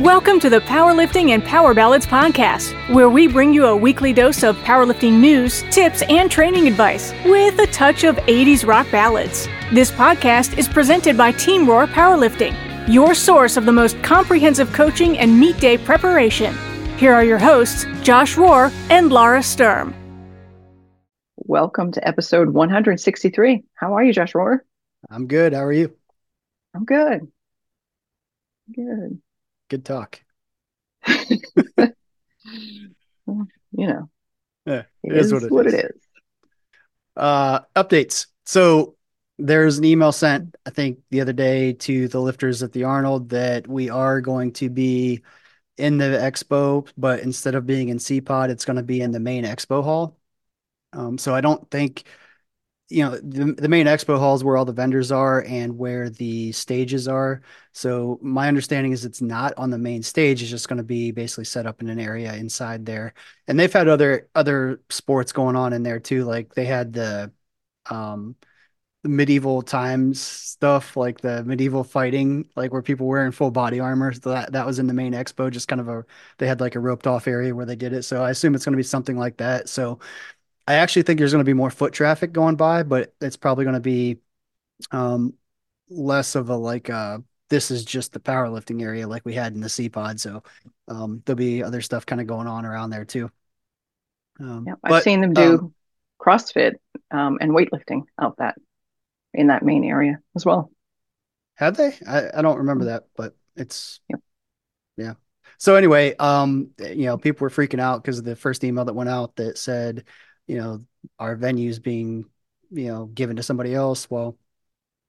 Welcome to the Powerlifting and Power Ballads podcast, where we bring you a weekly dose of powerlifting news, tips, and training advice with a touch of 80s rock ballads. This podcast is presented by Team Rohr Powerlifting, your source of the most comprehensive coaching and meet day preparation. Here are your hosts, Josh Rohr and Lara Sturm. Welcome to episode 163. How are you, Josh Rohr? I'm good. How are you? I'm good. Good. Good talk. you know, Yeah, it is, what, it is. Uh, updates. So there's an email sent, I think, the other day to the lifters at the Arnold that we are going to be in the expo, but instead of being in CPOD, it's going to be in the main expo hall. Um, so I don't think you know the, the main expo halls where all the vendors are and where the stages are. So my understanding is it's not on the main stage. It's just going to be basically set up in an area inside there. And they've had other other sports going on in there too. Like they had the um the medieval times stuff like the medieval fighting like where people were in full body armor. That that was in the main expo just kind of a they had like a roped off area where they did it. So i assume it's going to be something like that. So I actually think there's going to be more foot traffic going by, but it's probably going to be um, less of a like uh, this is just the powerlifting area like we had in the C pod. So um, there'll be other stuff kind of going on around there too. Um, yeah, I've but, seen them do um, CrossFit um, and weightlifting out that in that main area as well. Had they? I, I don't remember that, but it's yeah. yeah. So anyway, um, you know, people were freaking out because of the first email that went out that said you know, our venues being, you know, given to somebody else. Well,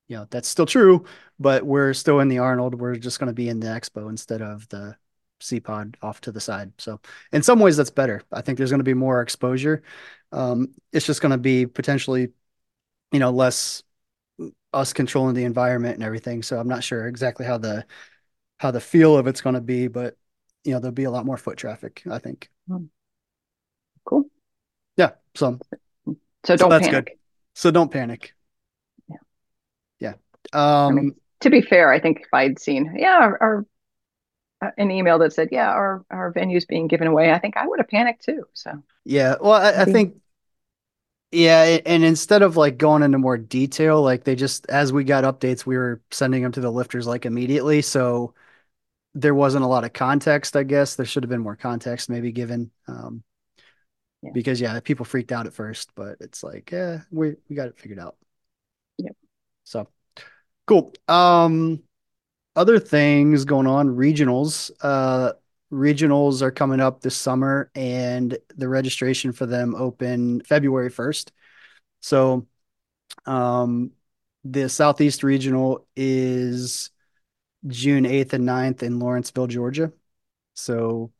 you know, that's still true, but we're still in the Arnold. We're just going to be in the expo instead of the C pod off to the side. So in some ways that's better. I think there's going to be more exposure. Um, it's just going to be potentially, you know, less us controlling the environment and everything. So I'm not sure exactly how the, how the feel of it's going to be, but you know, there'll be a lot more foot traffic, I think. Hmm. Cool. Yeah. So, so don't so that's panic. Good. So don't panic. Yeah. Yeah. Um, I mean, to be fair, I think if I'd seen, yeah, our, our uh, an email that said, yeah, our, our venue's being given away, I think I would have panicked too. So, yeah. Well, I, I think, yeah. And instead of like going into more detail, like they just, as we got updates, we were sending them to the lifters like immediately. So there wasn't a lot of context, I guess. There should have been more context maybe given. Um, yeah. because yeah, people freaked out at first, but it's like, yeah, we we got it figured out. Yep. So cool. Um other things going on, regionals. Uh regionals are coming up this summer and the registration for them open February 1st. So um the Southeast Regional is June 8th and 9th in Lawrenceville, Georgia. So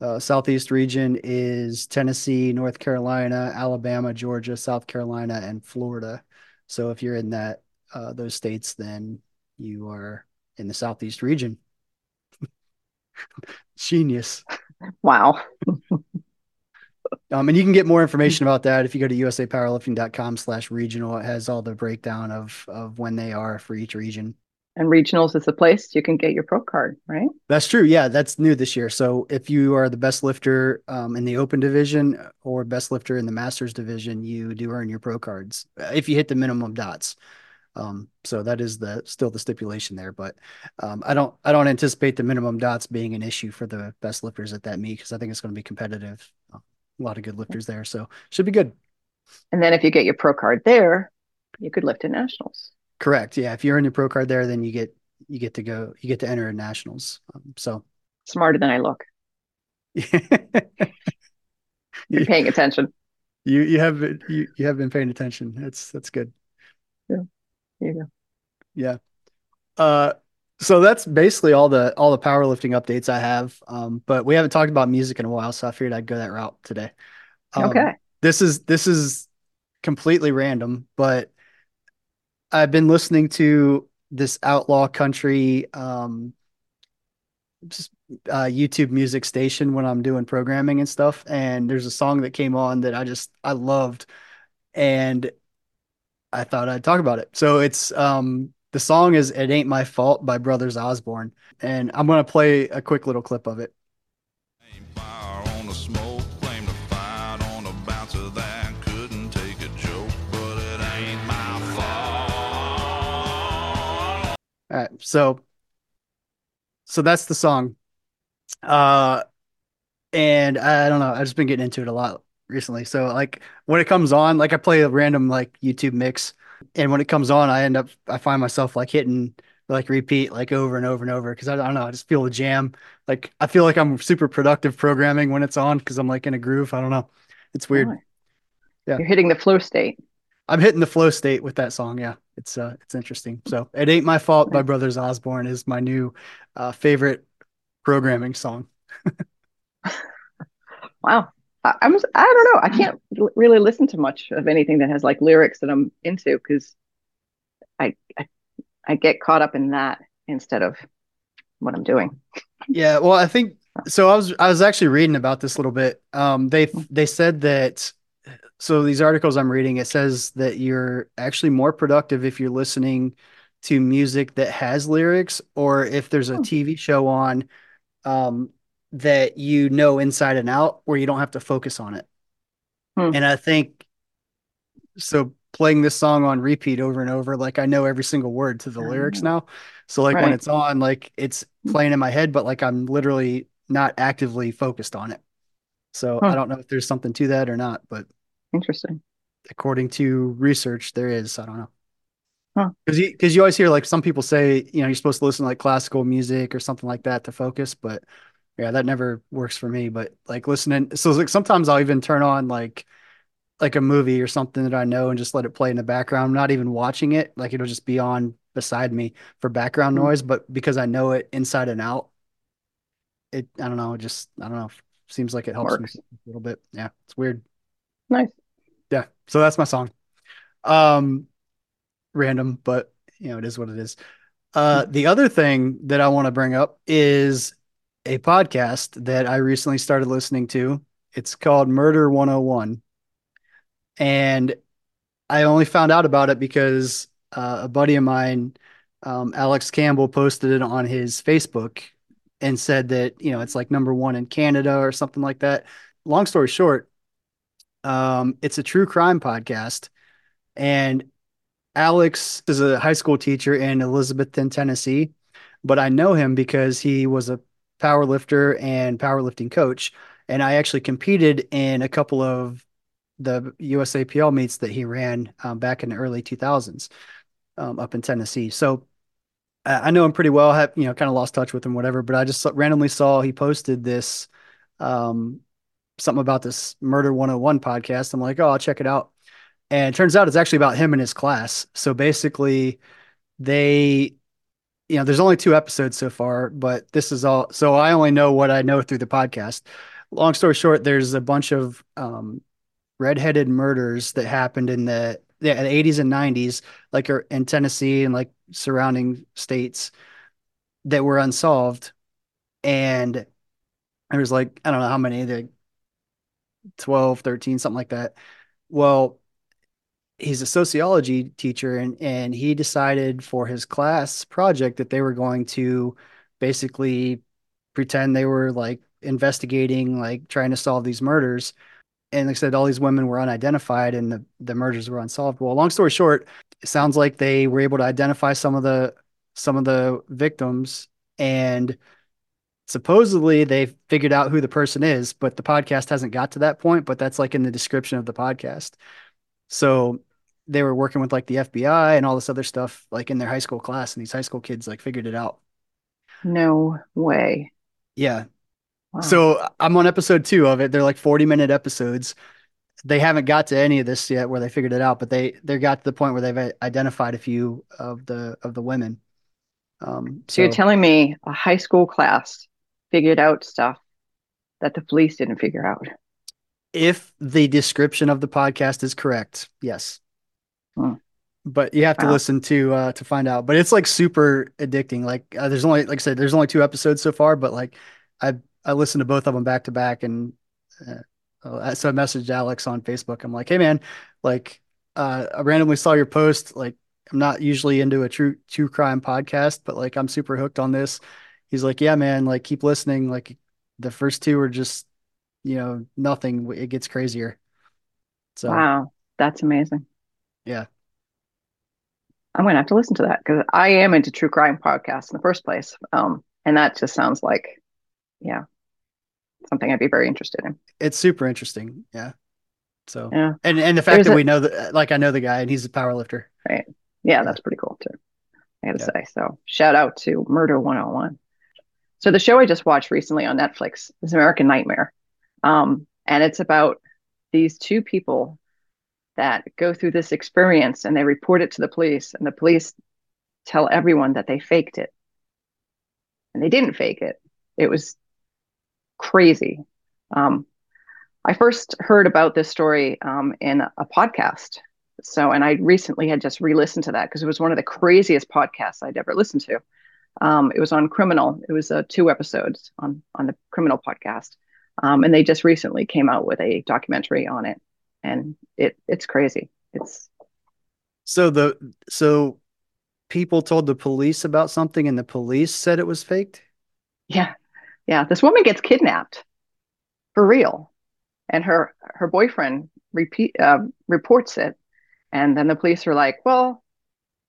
uh, Southeast region is Tennessee, North Carolina, Alabama, Georgia, South Carolina, and Florida. So if you're in that uh, those states, then you are in the Southeast region. Genius. Wow. um, and you can get more information about that if you go to usapowerlifting.com slash regional. It has all the breakdown of of when they are for each region and regionals is the place you can get your pro card, right? That's true. Yeah, that's new this year. So if you are the best lifter um, in the open division or best lifter in the masters division, you do earn your pro cards uh, if you hit the minimum dots. Um, so that is the still the stipulation there, but um, I don't I don't anticipate the minimum dots being an issue for the best lifters at that meet because I think it's going to be competitive. A lot of good lifters there, so should be good. And then if you get your pro card there, you could lift at nationals. Correct. Yeah. If you're in your pro card there, then you get you get to go you get to enter nationals. Um, so smarter than I look. You're paying attention. You you have you you have been paying attention. That's that's good. Yeah. Yeah. Yeah. Uh so that's basically all the all the powerlifting updates I have. Um, but we haven't talked about music in a while, so I figured I'd go that route today. Um, okay. This is this is completely random, but I've been listening to this outlaw country um, uh, YouTube music station when I'm doing programming and stuff. And there's a song that came on that I just I loved, and I thought I'd talk about it. So it's um, the song is "It Ain't My Fault" by Brothers Osborne, and I'm gonna play a quick little clip of it. All right, so so that's the song. Uh and I don't know, I've just been getting into it a lot recently. So like when it comes on, like I play a random like YouTube mix and when it comes on, I end up I find myself like hitting like repeat like over and over and over because I, I, don't know, I just feel the jam. Like I feel like I'm super productive programming when it's on because I'm like in a groove. I don't know. It's weird. Yeah. You're hitting the flow state. I'm hitting the flow state with that song. Yeah, it's uh, it's interesting. So it ain't my fault by Brothers Osborne is my new uh, favorite programming song. wow, I, I'm I don't know. I can't really listen to much of anything that has like lyrics that I'm into because I, I I get caught up in that instead of what I'm doing. Yeah, well, I think so. I was I was actually reading about this a little bit. Um, they they said that so these articles I'm reading, it says that you're actually more productive if you're listening to music that has lyrics or if there's a TV show on um, that you know inside and out where you don't have to focus on it. Hmm. And I think so playing this song on repeat over and over, like I know every single word to the lyrics now. So like right. when it's on, like it's playing in my head, but like I'm literally not actively focused on it. So huh. I don't know if there's something to that or not, but Interesting. According to research, there is. I don't know. Because huh. you, cause you always hear like some people say, you know, you're supposed to listen to like classical music or something like that to focus, but yeah, that never works for me. But like listening, so like sometimes I'll even turn on like like a movie or something that I know and just let it play in the background. I'm not even watching it, like it'll just be on beside me for background mm-hmm. noise. But because I know it inside and out, it I don't know, it just I don't know, seems like it helps Works. me a little bit. Yeah, it's weird. Nice yeah so that's my song. Um random but you know it is what it is. Uh the other thing that i want to bring up is a podcast that i recently started listening to. It's called murder 101 and i only found out about it because uh, a buddy of mine um, alex campbell posted it on his facebook and said that you know it's like number one in canada or something like that. Long story short um, it's a true crime podcast, and Alex is a high school teacher in Elizabethton, Tennessee, but I know him because he was a power lifter and powerlifting coach, and I actually competed in a couple of the USAPL meets that he ran um, back in the early 2000s um, up in Tennessee. So I know him pretty well. Have you know, kind of lost touch with him, whatever. But I just randomly saw he posted this um, something about this Murder 101 podcast. I'm like, oh, I'll check it out. And it turns out it's actually about him and his class. So basically, they, you know, there's only two episodes so far, but this is all. So I only know what I know through the podcast. Long story short, there's a bunch of um, redheaded murders that happened in the, the 80s and 90s, like in Tennessee and like surrounding states that were unsolved. And there was like, I don't know how many, the 12, 13, something like that. Well, he's a sociology teacher and and he decided for his class project that they were going to basically pretend they were like investigating like trying to solve these murders and like I said all these women were unidentified and the, the murders were unsolved well long story short it sounds like they were able to identify some of the some of the victims and supposedly they figured out who the person is, but the podcast hasn't got to that point. But that's like in the description of the podcast. So they were working with like the FBI and all this other stuff, like in their high school class, and these high school kids like figured it out. No way. Yeah. Wow. So I'm on episode two of it. They're like 40 minute episodes. They haven't got to any of this yet where they figured it out, but they they got to the point where they've identified a few of the of the women. Um, so, so you're telling me a high school class figured out stuff that the police didn't figure out. If the description of the podcast is correct, yes. Hmm. But you have to wow. listen to uh, to find out. But it's like super addicting. Like uh, there's only like I said, there's only two episodes so far. But like I I listened to both of them back to back, and uh, so I messaged Alex on Facebook. I'm like, hey man, like uh, I randomly saw your post. Like I'm not usually into a true true crime podcast, but like I'm super hooked on this. He's like, yeah, man, like keep listening. Like the first two are just, you know, nothing. It gets crazier. So wow, that's amazing. Yeah. I'm gonna have to listen to that because I am into true crime podcasts in the first place. Um, and that just sounds like, yeah, something I'd be very interested in. It's super interesting. Yeah. So yeah, and and the fact There's that a, we know that, like I know the guy and he's a power lifter. Right. Yeah, that's pretty cool too. I gotta yeah. say. So shout out to Murder 101. So the show I just watched recently on Netflix is American Nightmare. Um, and it's about these two people that go through this experience and they report it to the police and the police tell everyone that they faked it. And they didn't fake it. It was crazy. Um, I first heard about this story um, in a podcast. So, and I recently had just re listened to that because it was one of the craziest podcasts I'd ever listened to. Um, it was on criminal. It was uh, two episodes on on the criminal podcast, um, and they just recently came out with a documentary on it, and it it's crazy. It's so the so people told the police about something, and the police said it was faked. Yeah, yeah. This woman gets kidnapped for real, and her her boyfriend repeat uh, reports it, and then the police are like, "Well,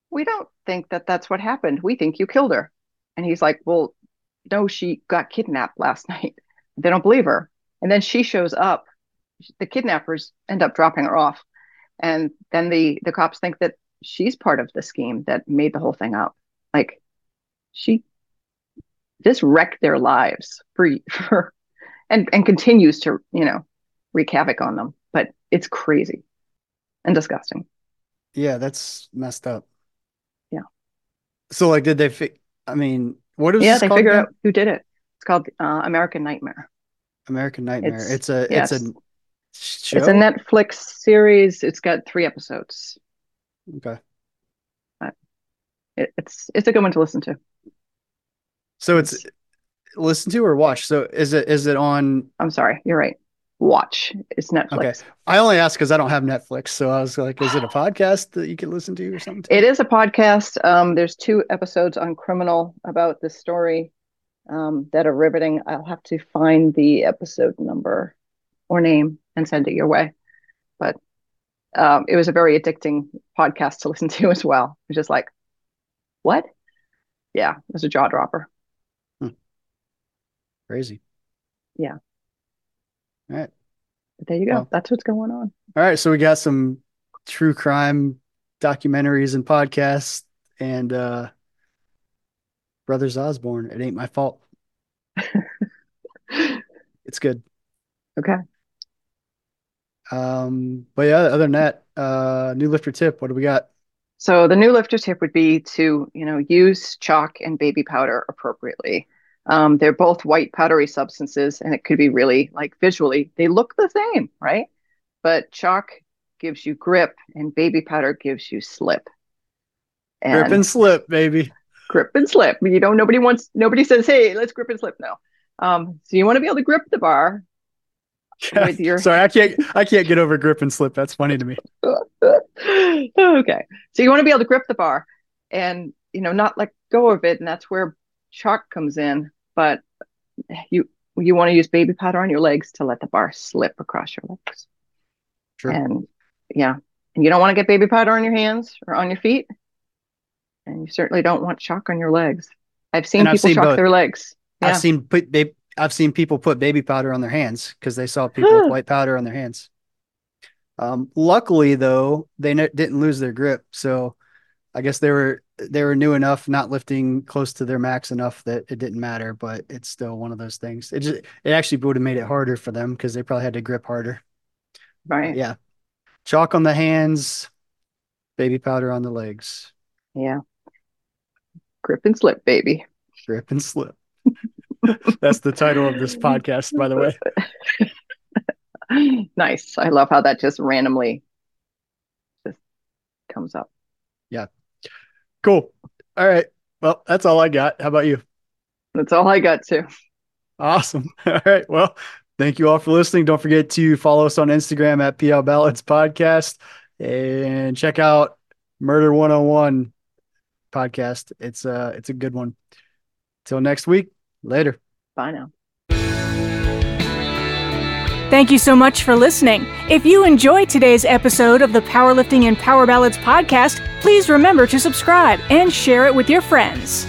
we don't think that that's what happened. We think you killed her." And he's like, Well, no, she got kidnapped last night. They don't believe her. And then she shows up. The kidnappers end up dropping her off. And then the, the cops think that she's part of the scheme that made the whole thing up. Like she just wrecked their lives for, for and, and continues to, you know, wreak havoc on them. But it's crazy and disgusting. Yeah, that's messed up. Yeah. So like did they fi- I mean, what is yeah? They figure out who did it. It's called uh, American Nightmare. American Nightmare. It's, it's a yes. it's a show? It's a Netflix series. It's got three episodes. Okay. it, it's it's a good one to listen to. So it's listen to or watch. So is it is it on? I'm sorry, you're right watch. It's Netflix. Okay. I only asked because I don't have Netflix. So I was like, is it a podcast that you can listen to or something? It is a podcast. Um, there's two episodes on criminal about this story um, that are riveting. I'll have to find the episode number or name and send it your way. But um, it was a very addicting podcast to listen to as well. It was just like, what? Yeah, it was a jaw dropper. Hmm. Crazy. Yeah. All right. But there you go. Well, That's what's going on. All right. So we got some true crime documentaries and podcasts and uh Brothers Osborne. It ain't my fault. it's good. Okay. Um, but yeah, other than that, uh new lifter tip, what do we got? So the new lifter tip would be to, you know, use chalk and baby powder appropriately. Um, they're both white powdery substances, and it could be really like visually, they look the same, right? But chalk gives you grip, and baby powder gives you slip. And grip and slip, baby. Grip and slip. You know, nobody wants, nobody says, "Hey, let's grip and slip." No. Um, so you want to be able to grip the bar with your. Sorry, I can't. I can't get over grip and slip. That's funny to me. okay, so you want to be able to grip the bar, and you know, not let go of it, and that's where chalk comes in but you you want to use baby powder on your legs to let the bar slip across your legs. Sure. And yeah, and you don't want to get baby powder on your hands or on your feet, and you certainly don't want chalk on your legs. I've seen and people I've seen chalk both. their legs. Yeah. I've seen put baby. I've seen people put baby powder on their hands because they saw people with white powder on their hands. Um, luckily, though, they didn't lose their grip, so I guess they were they were new enough, not lifting close to their max enough that it didn't matter. But it's still one of those things. It just it actually would have made it harder for them because they probably had to grip harder. Right. Yeah. Chalk on the hands, baby powder on the legs. Yeah. Grip and slip, baby. Grip and slip. That's the title of this podcast, by the way. nice. I love how that just randomly just comes up. Yeah. Cool. All right. Well, that's all I got. How about you? That's all I got too. Awesome. All right. Well, thank you all for listening. Don't forget to follow us on Instagram at PL Ballads Podcast and check out Murder 101 podcast. It's uh it's a good one. Till next week. Later. Bye now. Thank you so much for listening. If you enjoyed today's episode of the Powerlifting and Power Ballads podcast, please remember to subscribe and share it with your friends.